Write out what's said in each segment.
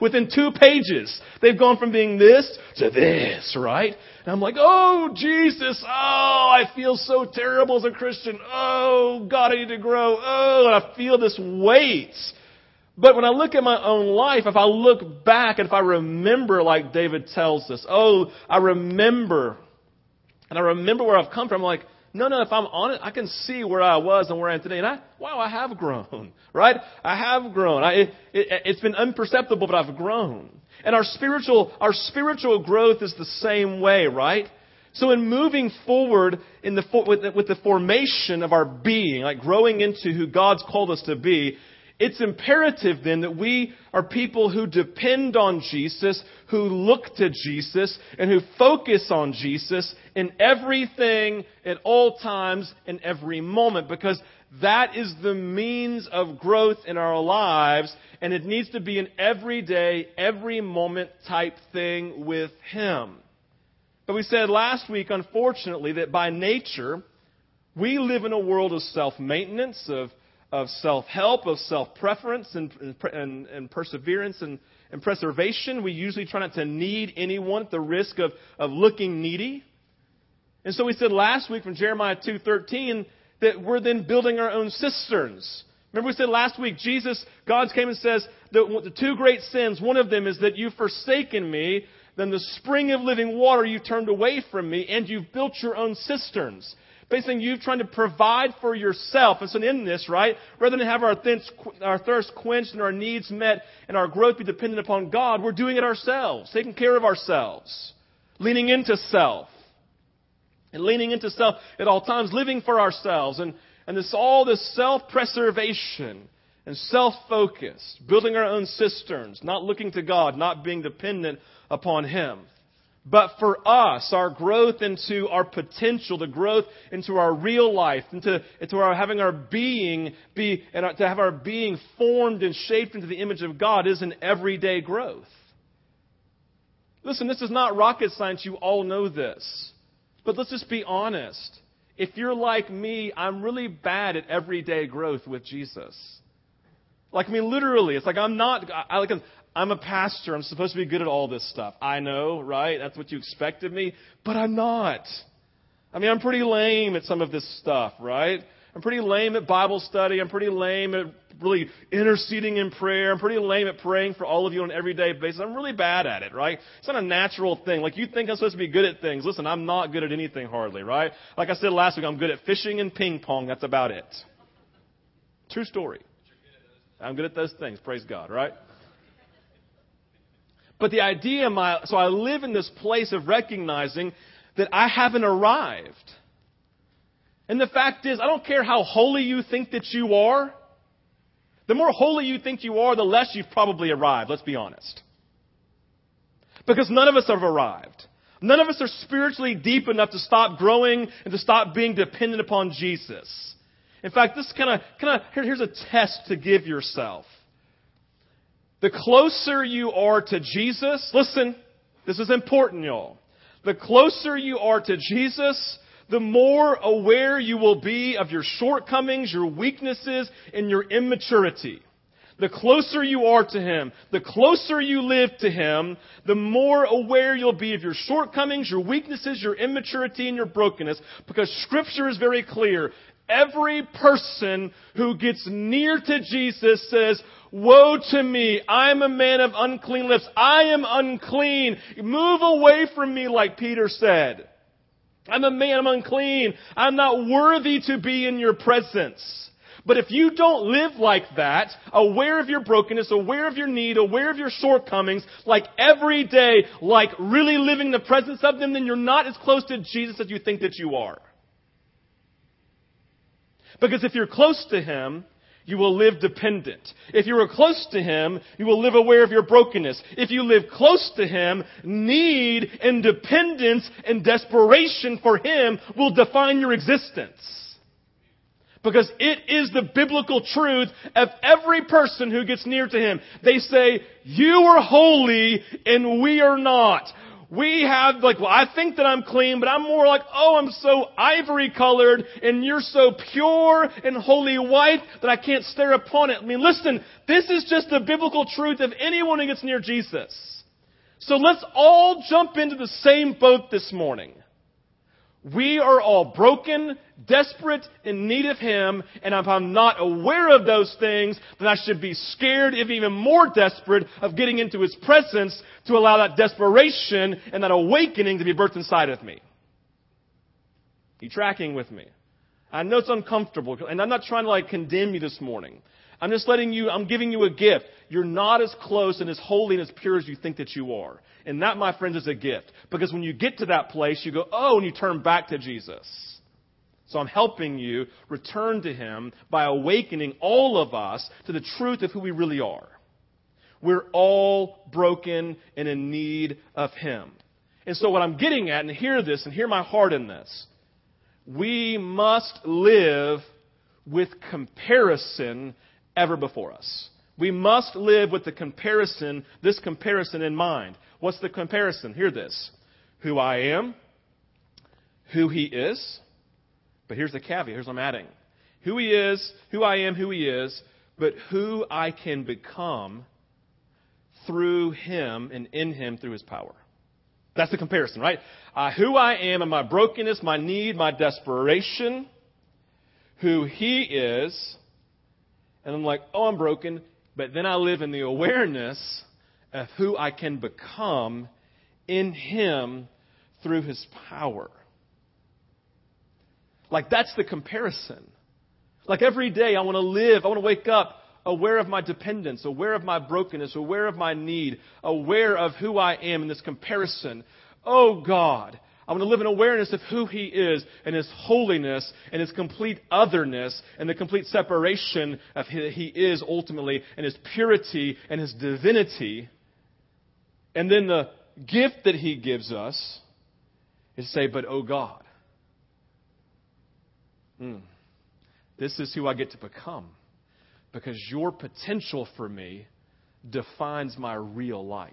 within two pages, they've gone from being this to this, right? And I'm like, oh, Jesus, oh, I feel so terrible as a Christian. Oh, God, I need to grow. Oh, and I feel this weight. But when I look at my own life, if I look back and if I remember like David tells us, oh, I remember, and I remember where I've come from, I'm like, no, no, if I'm on it, I can see where I was and where I am today. And I, wow, I have grown, right? I have grown. I, it, it, it's been imperceptible, but I've grown. And our spiritual, our spiritual growth is the same way, right? So in moving forward in the, with, the, with the formation of our being, like growing into who God's called us to be, it's imperative then that we are people who depend on Jesus, who look to Jesus, and who focus on Jesus in everything, at all times, in every moment, because that is the means of growth in our lives, and it needs to be an everyday, every moment type thing with Him. But we said last week, unfortunately, that by nature, we live in a world of self maintenance, of of self help, of self preference, and, and, and, perseverance and, and preservation. We usually try not to need anyone at the risk of, of looking needy. And so we said last week from Jeremiah 2.13 that we're then building our own cisterns. Remember we said last week, Jesus, God came and says the two great sins, one of them is that you've forsaken me, then the spring of living water you've turned away from me, and you've built your own cisterns. Basically, you trying to provide for yourself. And so in right, rather than have our, our thirst quenched and our needs met and our growth be dependent upon God, we're doing it ourselves, taking care of ourselves, leaning into self. And leaning into self at all times, living for ourselves. And, and this all this self-preservation and self-focus, building our own cisterns, not looking to God, not being dependent upon Him. But for us, our growth into our potential, the growth into our real life, into, into our having our being be, and to have our being formed and shaped into the image of God is an everyday growth. Listen, this is not rocket science. You all know this. But let's just be honest. If you're like me, I'm really bad at everyday growth with Jesus. Like, I mean, literally, it's like I'm not, I, like, I'm a pastor. I'm supposed to be good at all this stuff. I know, right? That's what you expect of me. But I'm not. I mean, I'm pretty lame at some of this stuff, right? I'm pretty lame at Bible study. I'm pretty lame at really interceding in prayer. I'm pretty lame at praying for all of you on an everyday basis. I'm really bad at it, right? It's not a natural thing. Like you think I'm supposed to be good at things. Listen, I'm not good at anything hardly, right? Like I said last week, I'm good at fishing and ping pong. That's about it. True story. I'm good at those things. Praise God, right? But the idea, my, so I live in this place of recognizing that I haven't arrived. And the fact is, I don't care how holy you think that you are. The more holy you think you are, the less you've probably arrived, let's be honest. Because none of us have arrived. None of us are spiritually deep enough to stop growing and to stop being dependent upon Jesus. In fact, this kind of, kind of, here, here's a test to give yourself. The closer you are to Jesus, listen, this is important, y'all. The closer you are to Jesus, the more aware you will be of your shortcomings, your weaknesses, and your immaturity. The closer you are to Him, the closer you live to Him, the more aware you'll be of your shortcomings, your weaknesses, your immaturity, and your brokenness. Because Scripture is very clear. Every person who gets near to Jesus says, Woe to me! I am a man of unclean lips. I am unclean. Move away from me, like Peter said. I'm a man of unclean. I'm not worthy to be in your presence. But if you don't live like that, aware of your brokenness, aware of your need, aware of your shortcomings, like every day, like really living the presence of them, then you're not as close to Jesus as you think that you are. Because if you're close to Him, you will live dependent. If you are close to Him, you will live aware of your brokenness. If you live close to Him, need and dependence and desperation for Him will define your existence. Because it is the biblical truth of every person who gets near to Him. They say, you are holy and we are not. We have like, well, I think that I'm clean, but I'm more like, oh, I'm so ivory colored and you're so pure and holy white that I can't stare upon it. I mean, listen, this is just the biblical truth of anyone who gets near Jesus. So let's all jump into the same boat this morning. We are all broken, desperate, in need of Him, and if I'm not aware of those things, then I should be scared, if even more desperate, of getting into His presence to allow that desperation and that awakening to be birthed inside of me. You tracking with me? I know it's uncomfortable, and I'm not trying to like condemn you this morning. I'm just letting you, I'm giving you a gift. You're not as close and as holy and as pure as you think that you are. And that, my friends, is a gift. Because when you get to that place, you go, oh, and you turn back to Jesus. So I'm helping you return to Him by awakening all of us to the truth of who we really are. We're all broken and in need of Him. And so what I'm getting at, and hear this and hear my heart in this, we must live with comparison ever before us. We must live with the comparison, this comparison in mind. What's the comparison? Hear this. Who I am, who he is, but here's the caveat, here's what I'm adding. Who he is, who I am, who he is, but who I can become through him and in him through his power. That's the comparison, right? Uh, who I am and my brokenness, my need, my desperation, who he is, and I'm like, oh, I'm broken. But then I live in the awareness of who I can become in Him through His power. Like, that's the comparison. Like, every day I want to live, I want to wake up aware of my dependence, aware of my brokenness, aware of my need, aware of who I am in this comparison. Oh God, I want to live in awareness of who He is and His holiness and His complete otherness and the complete separation of who He is ultimately and His purity and His divinity. And then the gift that He gives us is say, but oh God, mm, this is who I get to become because your potential for me defines my real life.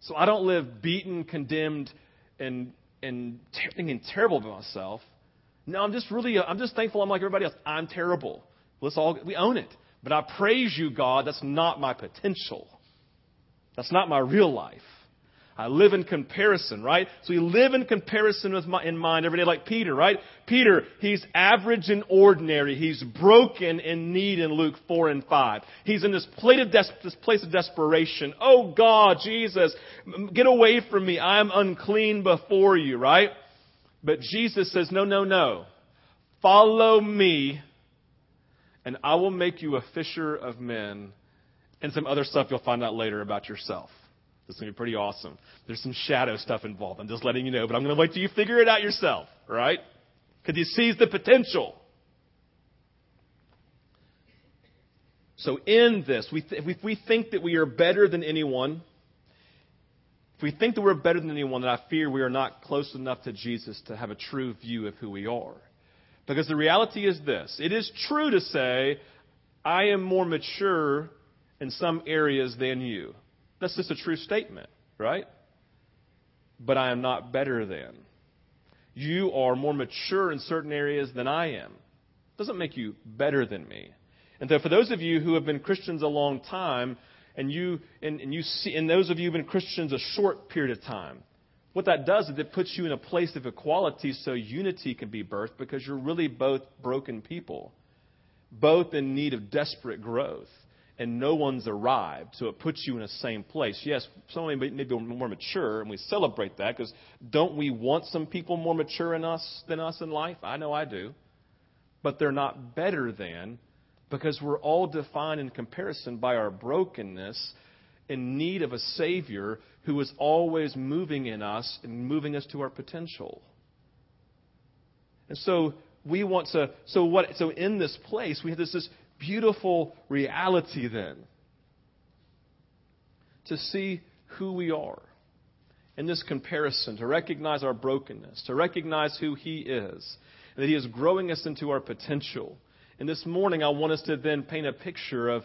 So I don't live beaten, condemned, and and thinking terrible about myself. No, I'm just really I'm just thankful I'm like everybody else. I'm terrible. Let's all we own it. But I praise you, God. That's not my potential. That's not my real life. I live in comparison, right? So we live in comparison with my, in mind every day, like Peter, right? Peter, he's average and ordinary. He's broken in need in Luke 4 and 5. He's in this, des- this place of desperation. Oh God, Jesus, get away from me. I'm unclean before you, right? But Jesus says, no, no, no. Follow me and I will make you a fisher of men and some other stuff you'll find out later about yourself. It's going to be pretty awesome. There's some shadow stuff involved. I'm just letting you know, but I'm going to wait till you figure it out yourself, right? Because he sees the potential. So in this, we if we think that we are better than anyone, if we think that we're better than anyone, then I fear we are not close enough to Jesus to have a true view of who we are. Because the reality is this it is true to say, I am more mature in some areas than you. That's just a true statement, right? But I am not better than. You are more mature in certain areas than I am. It Doesn't make you better than me. And so for those of you who have been Christians a long time, and you and, and you see and those of you who've been Christians a short period of time, what that does is it puts you in a place of equality so unity can be birthed because you're really both broken people, both in need of desperate growth and no one's arrived, so it puts you in the same place. Yes, somebody may be more mature, and we celebrate that because don't we want some people more mature in us than us in life? I know I do. But they're not better than because we're all defined in comparison by our brokenness in need of a Savior who is always moving in us and moving us to our potential. And so we want to so what so in this place we have this, this beautiful reality then to see who we are in this comparison, to recognize our brokenness, to recognize who He is, and that He is growing us into our potential. And this morning, I want us to then paint a picture of,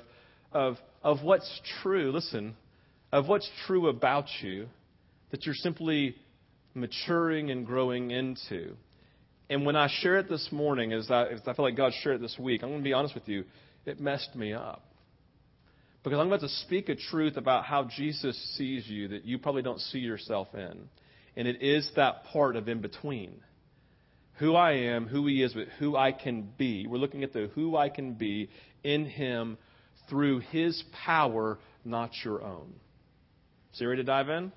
of, of what's true. Listen, of what's true about you that you're simply maturing and growing into. And when I share it this morning, as I, as I feel like God shared it this week, I'm going to be honest with you, it messed me up. Because I'm about to speak a truth about how Jesus sees you that you probably don't see yourself in. And it is that part of in between. Who I am, who He is, but who I can be. We're looking at the who I can be in Him through His power, not your own. So you ready to dive in?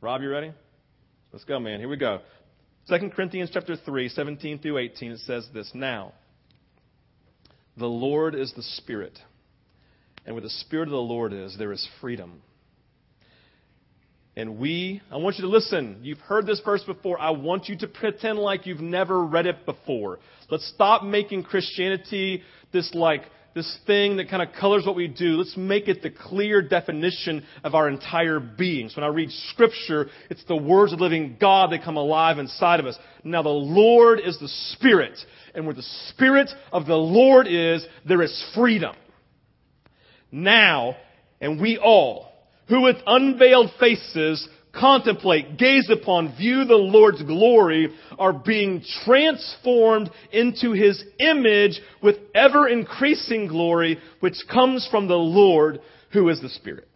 Rob, you ready? Let's go, man. Here we go. 2 Corinthians chapter 3, 17 through 18, it says this Now, the Lord is the Spirit, and where the Spirit of the Lord is, there is freedom. And we, I want you to listen. You've heard this verse before. I want you to pretend like you've never read it before. Let's stop making Christianity this like this thing that kind of colors what we do. Let's make it the clear definition of our entire being. So when I read scripture, it's the words of living God that come alive inside of us. Now the Lord is the Spirit. And where the Spirit of the Lord is, there is freedom. Now, and we all, who with unveiled faces contemplate, gaze upon, view the Lord's glory, are being transformed into His image with ever increasing glory, which comes from the Lord who is the Spirit.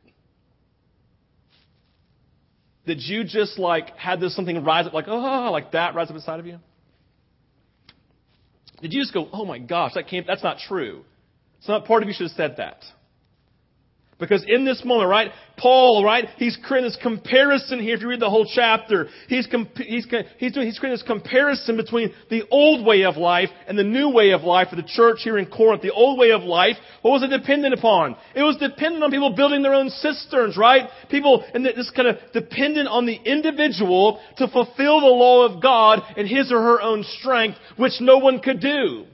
Did you just like had this something rise up like, oh, like that rise up inside of you? Did you just go, oh my gosh, that can't, that's not true. It's not part of you should have said that. Because in this moment, right, Paul, right, he's creating this comparison here. If you read the whole chapter, he's, comp- he's, he's, doing, he's creating this comparison between the old way of life and the new way of life for the church here in Corinth. The old way of life, what was it dependent upon? It was dependent on people building their own cisterns, right? People, and this kind of dependent on the individual to fulfill the law of God in his or her own strength, which no one could do.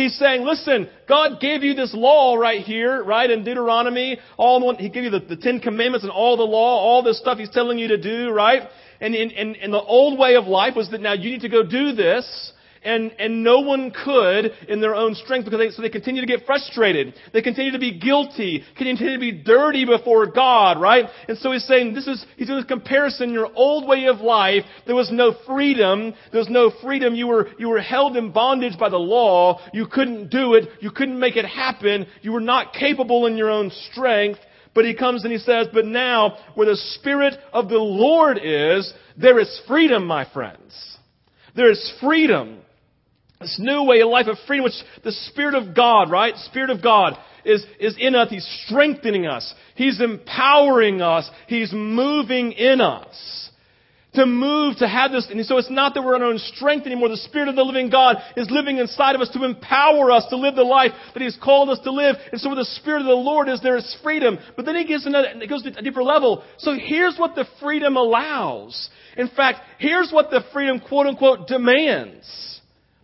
He's saying, listen, God gave you this law right here, right, in Deuteronomy. All the, He gave you the, the Ten Commandments and all the law, all this stuff He's telling you to do, right? And, in, and, and the old way of life was that now you need to go do this and, and no one could in their own strength because they, so they continue to get frustrated. They continue to be guilty, continue to be dirty before God, right? And so he's saying this is, he's doing this comparison, your old way of life, there was no freedom, there was no freedom, you were, you were held in bondage by the law, you couldn't do it, you couldn't make it happen, you were not capable in your own strength, but he comes and he says, but now, where the Spirit of the Lord is, there is freedom, my friends. There is freedom. This new way, a life of freedom, which the Spirit of God, right? Spirit of God is, is in us. He's strengthening us. He's empowering us. He's moving in us. To move, to have this, and so it's not that we're in our own strength anymore. The Spirit of the living God is living inside of us to empower us to live the life that He's called us to live. And so where the Spirit of the Lord is, there is freedom. But then He gives another, it goes to a deeper level. So here's what the freedom allows. In fact, here's what the freedom quote unquote demands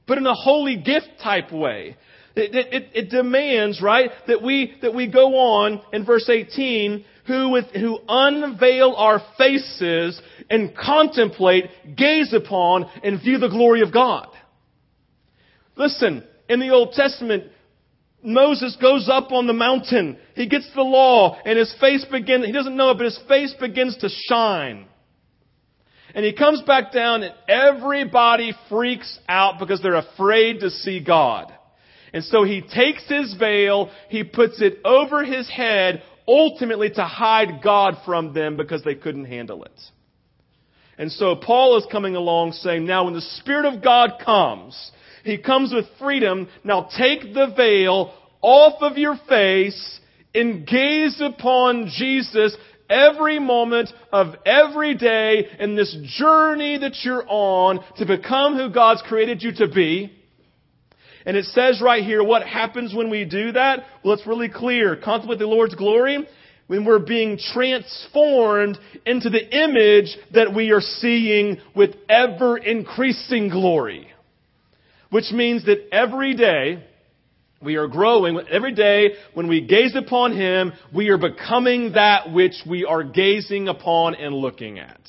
but in a holy gift type way. It, it, it, demands, right, that we, that we go on in verse 18, who with, who unveil our faces and contemplate, gaze upon, and view the glory of God. Listen, in the Old Testament, Moses goes up on the mountain. He gets the law and his face begins, he doesn't know it, but his face begins to shine. And he comes back down and everybody freaks out because they're afraid to see God. And so he takes his veil, he puts it over his head, ultimately to hide God from them because they couldn't handle it. And so Paul is coming along saying, now when the Spirit of God comes, he comes with freedom. Now take the veil off of your face and gaze upon Jesus every moment of every day in this journey that you're on to become who God's created you to be. And it says right here what happens when we do that. Well, it's really clear. Contemplate the Lord's glory when we're being transformed into the image that we are seeing with ever increasing glory. Which means that every day, we are growing. Every day when we gaze upon Him, we are becoming that which we are gazing upon and looking at.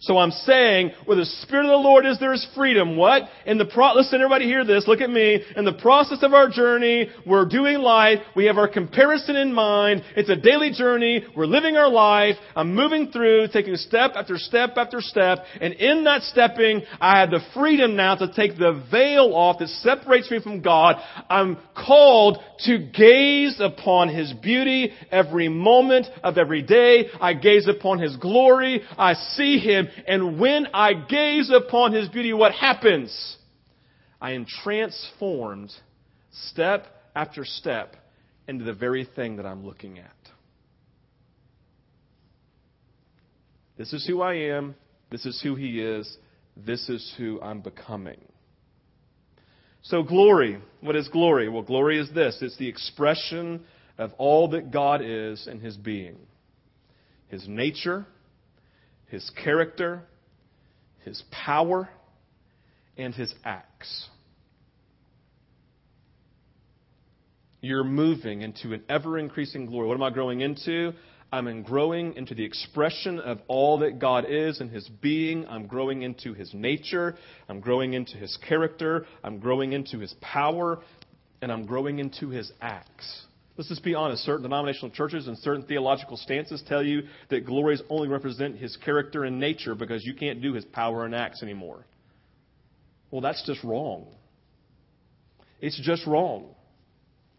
So I'm saying, where the Spirit of the Lord is, there is freedom. What? In the pro- listen, everybody hear this. Look at me. In the process of our journey, we're doing life. We have our comparison in mind. It's a daily journey. We're living our life. I'm moving through, taking step after step after step. And in that stepping, I have the freedom now to take the veil off that separates me from God. I'm called to gaze upon His beauty every moment of every day. I gaze upon His glory. I see And when I gaze upon His beauty, what happens? I am transformed step after step into the very thing that I'm looking at. This is who I am. This is who He is. This is who I'm becoming. So, glory. What is glory? Well, glory is this it's the expression of all that God is in His being His nature, his character, his power, and his acts. You're moving into an ever increasing glory. What am I growing into? I'm growing into the expression of all that God is in His being. I'm growing into His nature. I'm growing into His character. I'm growing into His power. And I'm growing into His acts. Let's just be honest. Certain denominational churches and certain theological stances tell you that glories only represent his character and nature because you can't do his power and acts anymore. Well, that's just wrong. It's just wrong.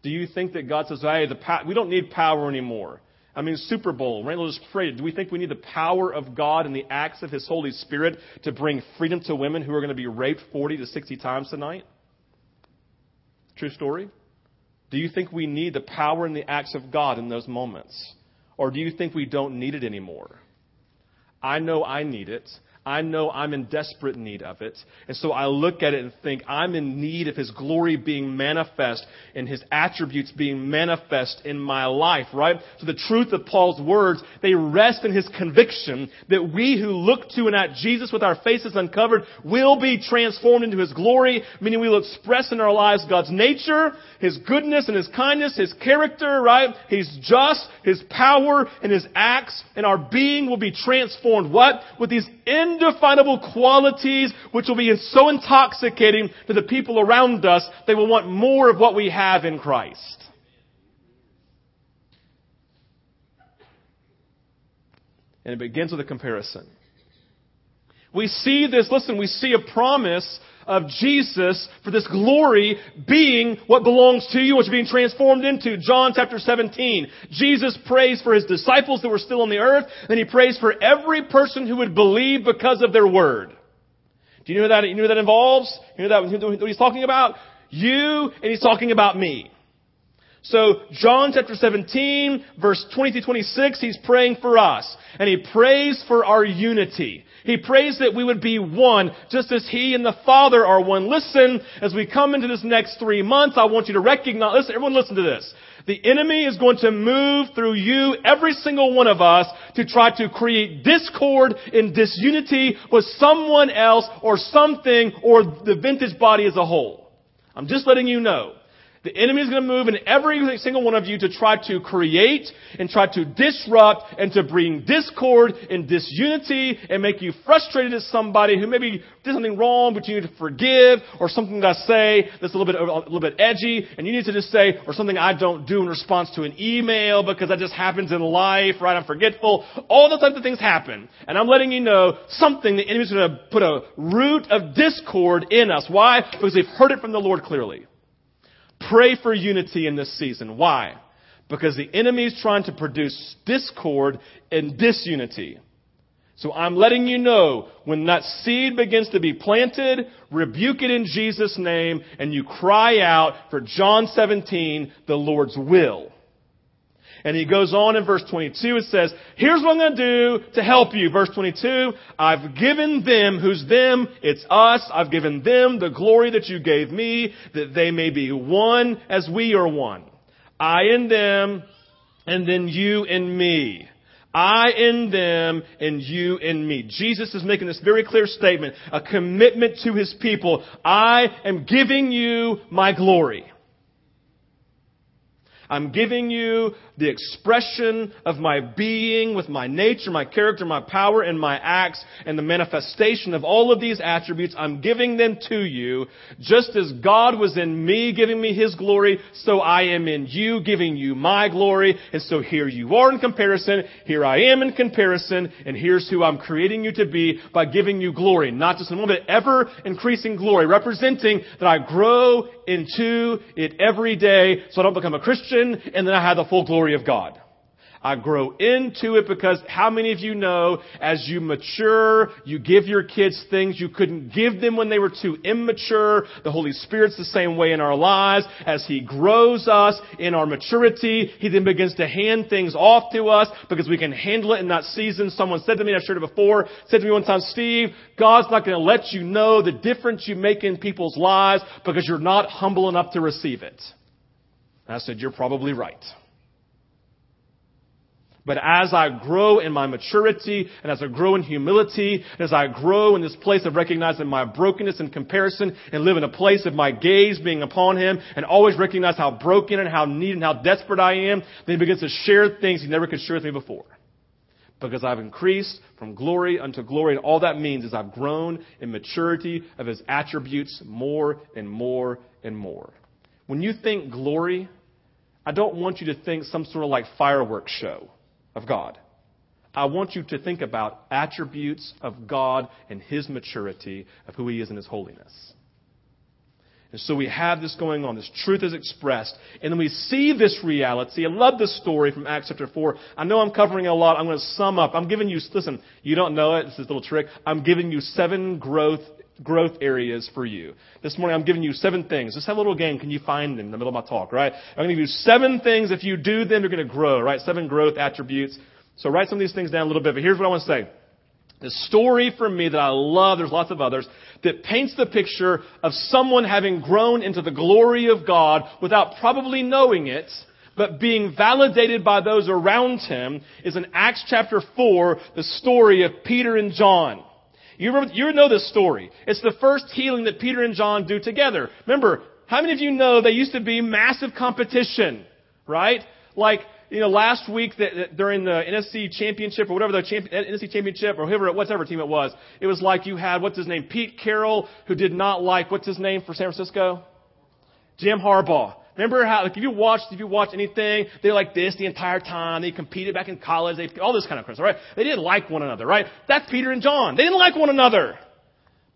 Do you think that God says, hey, the we don't need power anymore? I mean, Super Bowl, just prayed. Do we think we need the power of God and the acts of His Holy Spirit to bring freedom to women who are going to be raped 40 to 60 times tonight? True story? Do you think we need the power and the acts of God in those moments? Or do you think we don't need it anymore? I know I need it. I know I'm in desperate need of it. And so I look at it and think, I'm in need of His glory being manifest and His attributes being manifest in my life, right? So the truth of Paul's words, they rest in His conviction that we who look to and at Jesus with our faces uncovered will be transformed into His glory, meaning we will express in our lives God's nature, His goodness and His kindness, His character, right? He's just, His power and His acts, and our being will be transformed. What? With these end indefinable qualities which will be so intoxicating to the people around us, they will want more of what we have in Christ. And it begins with a comparison. We see this, listen, we see a promise of Jesus for this glory being what belongs to you, what you're being transformed into. John chapter 17. Jesus prays for his disciples that were still on the earth, and he prays for every person who would believe because of their word. Do you know that, you know that involves? You know that, what he's talking about? You, and he's talking about me. So, John chapter 17, verse 20 to 26, he's praying for us. And he prays for our unity. He prays that we would be one, just as He and the Father are one. Listen, as we come into this next three months, I want you to recognize, listen, everyone listen to this. The enemy is going to move through you, every single one of us, to try to create discord and disunity with someone else or something or the vintage body as a whole. I'm just letting you know. The enemy is going to move in every single one of you to try to create and try to disrupt and to bring discord and disunity and make you frustrated at somebody who maybe did something wrong, but you need to forgive, or something that I say that's a little bit a little bit edgy, and you need to just say, or something I don't do in response to an email because that just happens in life, right? I'm forgetful. All those types of things happen, and I'm letting you know something the enemy's going to put a root of discord in us. Why? Because they've heard it from the Lord clearly. Pray for unity in this season. Why? Because the enemy is trying to produce discord and disunity. So I'm letting you know when that seed begins to be planted, rebuke it in Jesus' name, and you cry out for John 17, the Lord's will. And he goes on in verse 22, it says, here's what I'm going to do to help you. Verse 22, I've given them, who's them? It's us. I've given them the glory that you gave me, that they may be one as we are one. I in them, and then you in me. I in them and you in me. Jesus is making this very clear statement, a commitment to his people. I am giving you my glory. I'm giving you the expression of my being with my nature, my character, my power, and my acts, and the manifestation of all of these attributes. I'm giving them to you. Just as God was in me giving me His glory, so I am in you giving you my glory. And so here you are in comparison, here I am in comparison, and here's who I'm creating you to be by giving you glory. Not just a moment, ever increasing glory, representing that I grow into it every day so I don't become a Christian and then I have the full glory of God. I grow into it because how many of you know as you mature, you give your kids things you couldn't give them when they were too immature. The Holy Spirit's the same way in our lives. As He grows us in our maturity, He then begins to hand things off to us because we can handle it in that season. Someone said to me, I've shared it before, said to me one time, Steve, God's not going to let you know the difference you make in people's lives because you're not humble enough to receive it. And I said, you're probably right. But as I grow in my maturity and as I grow in humility, and as I grow in this place of recognizing my brokenness and comparison and live in a place of my gaze being upon Him and always recognize how broken and how needy and how desperate I am, then He begins to share things He never could share with me before. Because I've increased from glory unto glory and all that means is I've grown in maturity of His attributes more and more and more. When you think glory, I don't want you to think some sort of like fireworks show of God. I want you to think about attributes of God and His maturity of who He is in His holiness. And so we have this going on. This truth is expressed. And then we see this reality. I love this story from Acts chapter 4. I know I'm covering a lot. I'm going to sum up. I'm giving you, listen, you don't know it. This is a little trick. I'm giving you seven growth growth areas for you. This morning I'm giving you seven things. Just have a little game. Can you find them in the middle of my talk, right? I'm going to give you seven things. If you do them, you're going to grow, right? Seven growth attributes. So write some of these things down a little bit. But here's what I want to say. The story for me that I love, there's lots of others, that paints the picture of someone having grown into the glory of God without probably knowing it, but being validated by those around him is in Acts chapter 4, the story of Peter and John. You, remember, you know this story. It's the first healing that Peter and John do together. Remember, how many of you know they used to be massive competition, right? Like, you know, last week that, that during the NFC championship or whatever the champ, NFC championship or whoever, whatever team it was, it was like you had, what's his name? Pete Carroll, who did not like, what's his name for San Francisco? Jim Harbaugh. Remember how, like, if you watched, if you watched anything, they're like this the entire time. They competed back in college. They, all this kind of stuff, right? They didn't like one another, right? That's Peter and John. They didn't like one another.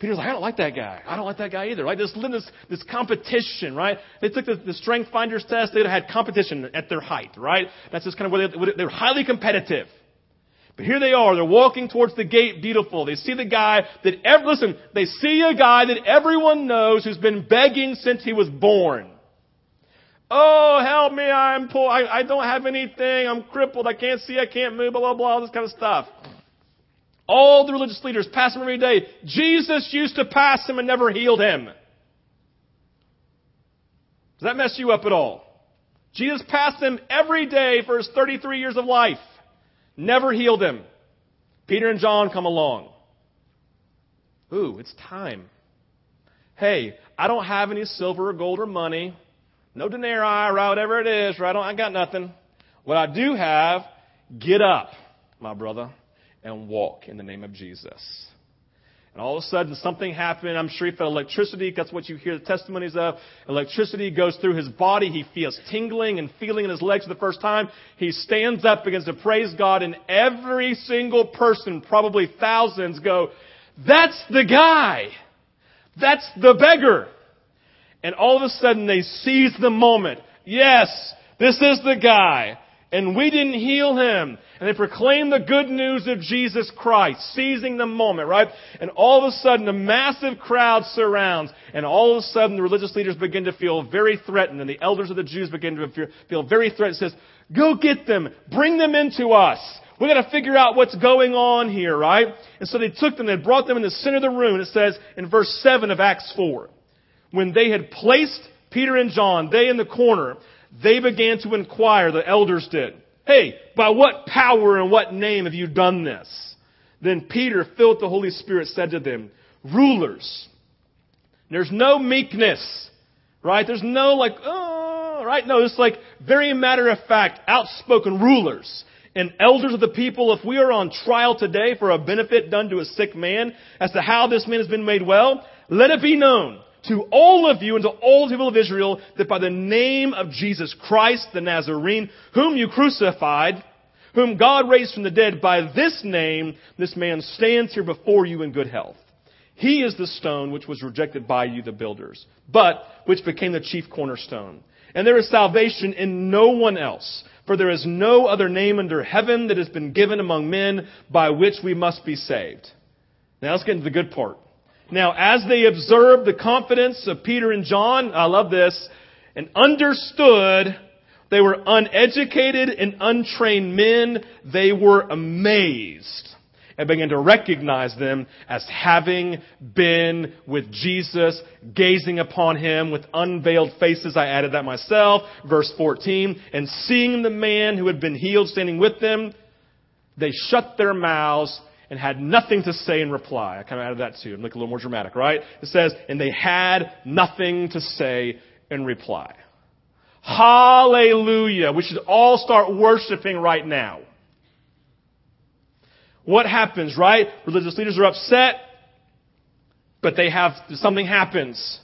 Peter's like, I don't like that guy. I don't like that guy either, right? This, this, this competition, right? They took the, the strength finders test. They had competition at their height, right? That's just kind of where they, they were highly competitive. But here they are. They're walking towards the gate beautiful. They see the guy that, ever, listen, they see a guy that everyone knows who's been begging since he was born. Oh, help me, I'm poor, I, I don't have anything, I'm crippled, I can't see, I can't move, blah, blah, blah, all this kind of stuff. All the religious leaders pass him every day. Jesus used to pass him and never healed him. Does that mess you up at all? Jesus passed him every day for his 33 years of life. Never healed him. Peter and John come along. Ooh, it's time. Hey, I don't have any silver or gold or money. No denarii, right? Whatever it is, right? I, I got nothing. What I do have, get up, my brother, and walk in the name of Jesus. And all of a sudden, something happened. I'm sure he felt electricity. That's what you hear the testimonies of. Electricity goes through his body. He feels tingling and feeling in his legs for the first time. He stands up, begins to praise God, and every single person, probably thousands, go, That's the guy! That's the beggar! And all of a sudden they seize the moment. Yes, this is the guy. And we didn't heal him. And they proclaim the good news of Jesus Christ, seizing the moment, right? And all of a sudden a massive crowd surrounds. And all of a sudden the religious leaders begin to feel very threatened. And the elders of the Jews begin to feel very threatened. It says, go get them. Bring them into us. We gotta figure out what's going on here, right? And so they took them, they brought them in the center of the room. It says in verse 7 of Acts 4 when they had placed Peter and John, they in the corner, they began to inquire, the elders did. Hey, by what power and what name have you done this? Then Peter, filled with the Holy Spirit, said to them, Rulers, there's no meekness, right? There's no like, oh, right? No, it's like very matter of fact, outspoken rulers and elders of the people. If we are on trial today for a benefit done to a sick man as to how this man has been made well, let it be known to all of you and to all the people of Israel that by the name of Jesus Christ the Nazarene, whom you crucified, whom God raised from the dead, by this name, this man stands here before you in good health. He is the stone which was rejected by you, the builders, but which became the chief cornerstone. And there is salvation in no one else, for there is no other name under heaven that has been given among men by which we must be saved. Now let's get into the good part. Now, as they observed the confidence of Peter and John, I love this, and understood they were uneducated and untrained men, they were amazed and began to recognize them as having been with Jesus, gazing upon him with unveiled faces. I added that myself. Verse 14. And seeing the man who had been healed standing with them, they shut their mouths and had nothing to say in reply. I kind of added that too. Make it a little more dramatic, right? It says, and they had nothing to say in reply. Hallelujah. We should all start worshiping right now. What happens, right? Religious leaders are upset, but they have, something happens.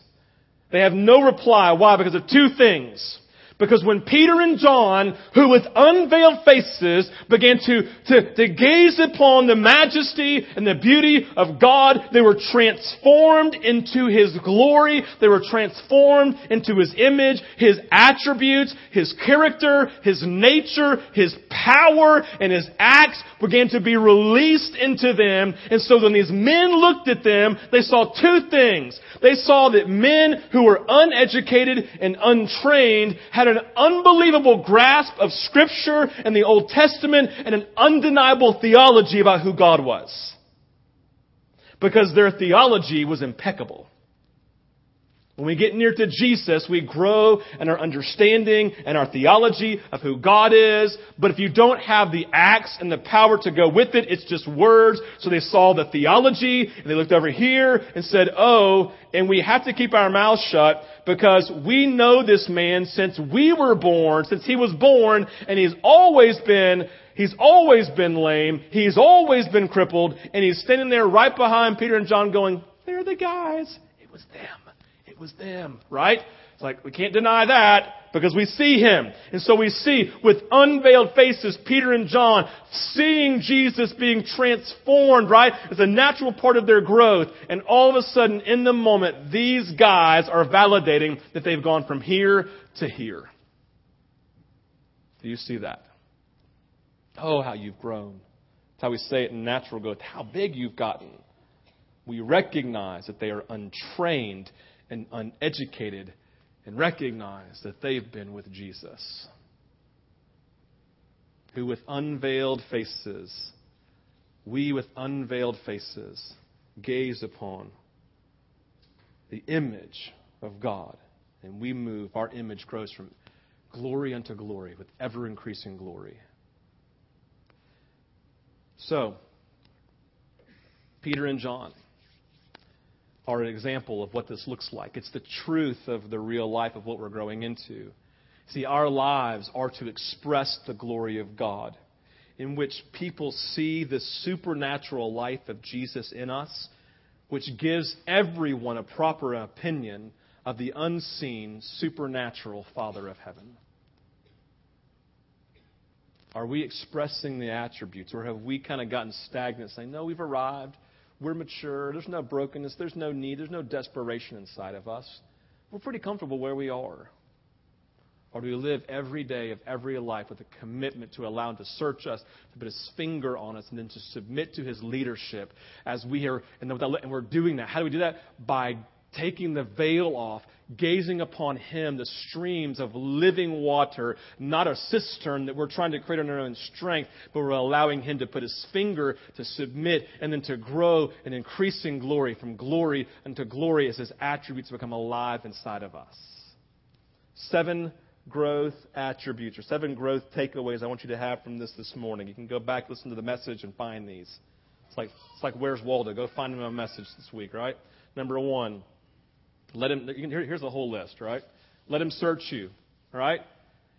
They have no reply. Why? Because of two things. Because when Peter and John, who with unveiled faces began to, to, to gaze upon the majesty and the beauty of God, they were transformed into His glory. They were transformed into His image, His attributes, His character, His nature, His power, and His acts began to be released into them. And so when these men looked at them, they saw two things. They saw that men who were uneducated and untrained had an unbelievable grasp of Scripture and the Old Testament and an undeniable theology about who God was. Because their theology was impeccable. When we get near to Jesus, we grow in our understanding and our theology of who God is. But if you don't have the acts and the power to go with it, it's just words. So they saw the theology and they looked over here and said, oh, and we have to keep our mouths shut because we know this man since we were born, since he was born, and he's always been He's always been lame. He's always been crippled. And he's standing there right behind Peter and John going, they're the guys. It was them was them, right? It's like, we can't deny that because we see him. And so we see with unveiled faces Peter and John seeing Jesus being transformed, right? It's a natural part of their growth. And all of a sudden, in the moment, these guys are validating that they've gone from here to here. Do you see that? Oh, how you've grown. That's how we say it in natural growth. How big you've gotten. We recognize that they are untrained and uneducated and recognize that they've been with Jesus, who with unveiled faces, we with unveiled faces, gaze upon the image of God. And we move, our image grows from glory unto glory with ever increasing glory. So, Peter and John are an example of what this looks like. It's the truth of the real life of what we're growing into. See, our lives are to express the glory of God, in which people see the supernatural life of Jesus in us, which gives everyone a proper opinion of the unseen, supernatural Father of heaven. Are we expressing the attributes, or have we kind of gotten stagnant, saying, No, we've arrived? We're mature. There's no brokenness. There's no need. There's no desperation inside of us. We're pretty comfortable where we are. Or do we live every day of every life with a commitment to allow Him to search us, to put His finger on us, and then to submit to His leadership as we are, and we're doing that. How do we do that? By taking the veil off, gazing upon Him, the streams of living water, not a cistern that we're trying to create on our own strength, but we're allowing Him to put His finger to submit and then to grow in increasing glory from glory unto glory as His attributes become alive inside of us. Seven growth attributes or seven growth takeaways I want you to have from this this morning. You can go back, listen to the message, and find these. It's like, it's like Where's Waldo? Go find him a message this week, right? Number one, let him, here's the whole list, right? Let him search you. All right?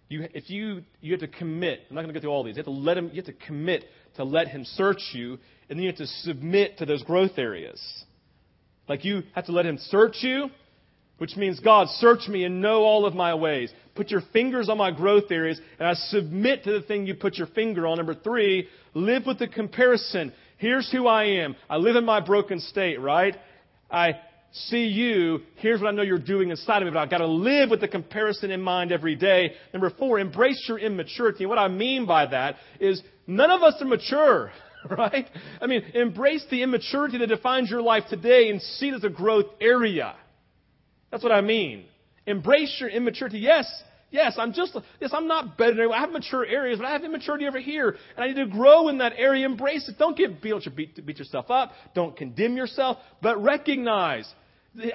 You, if you, you have to commit, I'm not going to go through all these. You have to let him, you have to commit to let him search you, and then you have to submit to those growth areas. Like you have to let him search you, which means, God, search me and know all of my ways. Put your fingers on my growth areas, and I submit to the thing you put your finger on. Number three, live with the comparison. Here's who I am. I live in my broken state, right? I see you. Here's what I know you're doing inside of me, but I've got to live with the comparison in mind every day. Number four, embrace your immaturity. What I mean by that is none of us are mature. Right? I mean, embrace the immaturity that defines your life today and see it as a growth area. That's what I mean. Embrace your immaturity. Yes, yes, I'm just, yes, I'm not better than I have mature areas, but I have immaturity over here. And I need to grow in that area. Embrace it. Don't get beat, beat, beat yourself up. Don't condemn yourself, but recognize.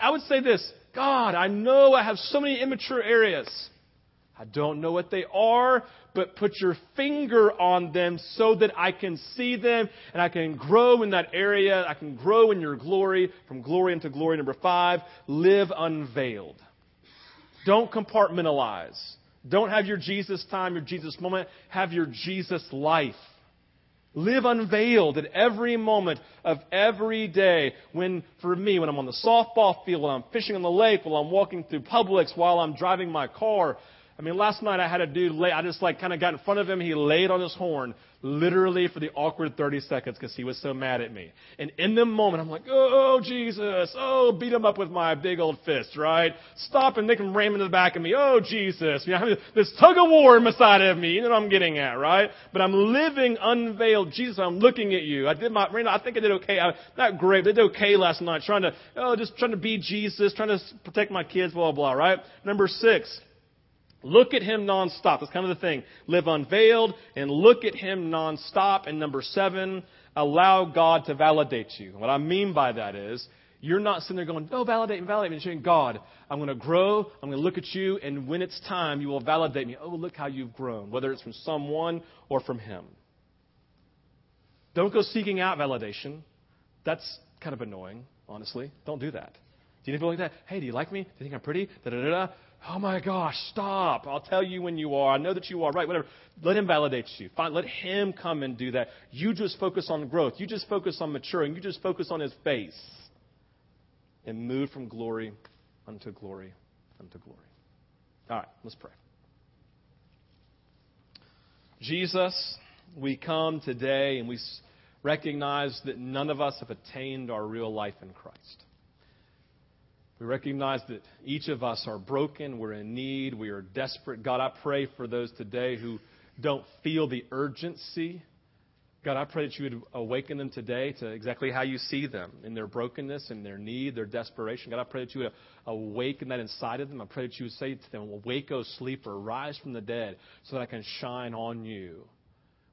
I would say this God, I know I have so many immature areas. I don't know what they are, but put your finger on them so that I can see them and I can grow in that area. I can grow in your glory from glory into glory. Number five, live unveiled. Don't compartmentalize. Don't have your Jesus time, your Jesus moment. Have your Jesus life. Live unveiled at every moment of every day. When, for me, when I'm on the softball field, when I'm fishing on the lake, while I'm walking through Publix, while I'm driving my car, I mean, last night I had a dude lay, I just like kind of got in front of him. He laid on his horn literally for the awkward 30 seconds because he was so mad at me. And in the moment, I'm like, oh, Jesus. Oh, beat him up with my big old fist, right? Stop and make him ram into the back of me. Oh, Jesus. You know, this tug of war inside of me. You know what I'm getting at, right? But I'm living unveiled. Jesus, I'm looking at you. I did my, I think I did okay. I, not great, but I did okay last night trying to, oh, just trying to be Jesus, trying to protect my kids, blah, blah, blah, right? Number six. Look at him nonstop. That's kind of the thing. Live unveiled and look at him nonstop. And number seven, allow God to validate you. What I mean by that is, you're not sitting there going, oh, validate me, validate me. You're saying, God, I'm going to grow. I'm going to look at you. And when it's time, you will validate me. Oh, look how you've grown, whether it's from someone or from him. Don't go seeking out validation. That's kind of annoying, honestly. Don't do that. Do you need people like that? Hey, do you like me? Do you think I'm pretty? Da da da da. Oh my gosh, stop. I'll tell you when you are. I know that you are right, whatever. Let him validate you. Fine, let him come and do that. You just focus on growth. You just focus on maturing. You just focus on his face. And move from glory unto glory unto glory. All right, let's pray. Jesus, we come today and we recognize that none of us have attained our real life in Christ. We recognize that each of us are broken. We're in need. We are desperate. God, I pray for those today who don't feel the urgency. God, I pray that you would awaken them today to exactly how you see them in their brokenness, in their need, their desperation. God, I pray that you would awaken that inside of them. I pray that you would say to them, Awake, O sleeper, rise from the dead, so that I can shine on you.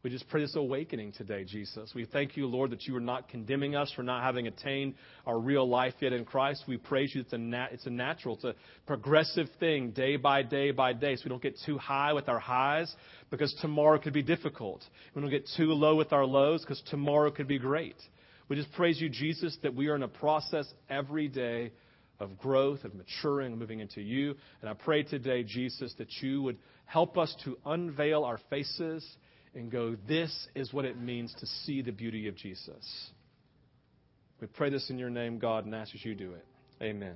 We just pray this awakening today, Jesus. We thank you, Lord, that you are not condemning us for not having attained our real life yet in Christ. We praise you. It's a, nat- it's a natural, it's a progressive thing, day by day by day, so we don't get too high with our highs because tomorrow could be difficult. We don't get too low with our lows because tomorrow could be great. We just praise you, Jesus, that we are in a process every day of growth, of maturing, moving into you. And I pray today, Jesus, that you would help us to unveil our faces and go, This is what it means to see the beauty of Jesus. We pray this in your name, God, and ask as you do it. Amen.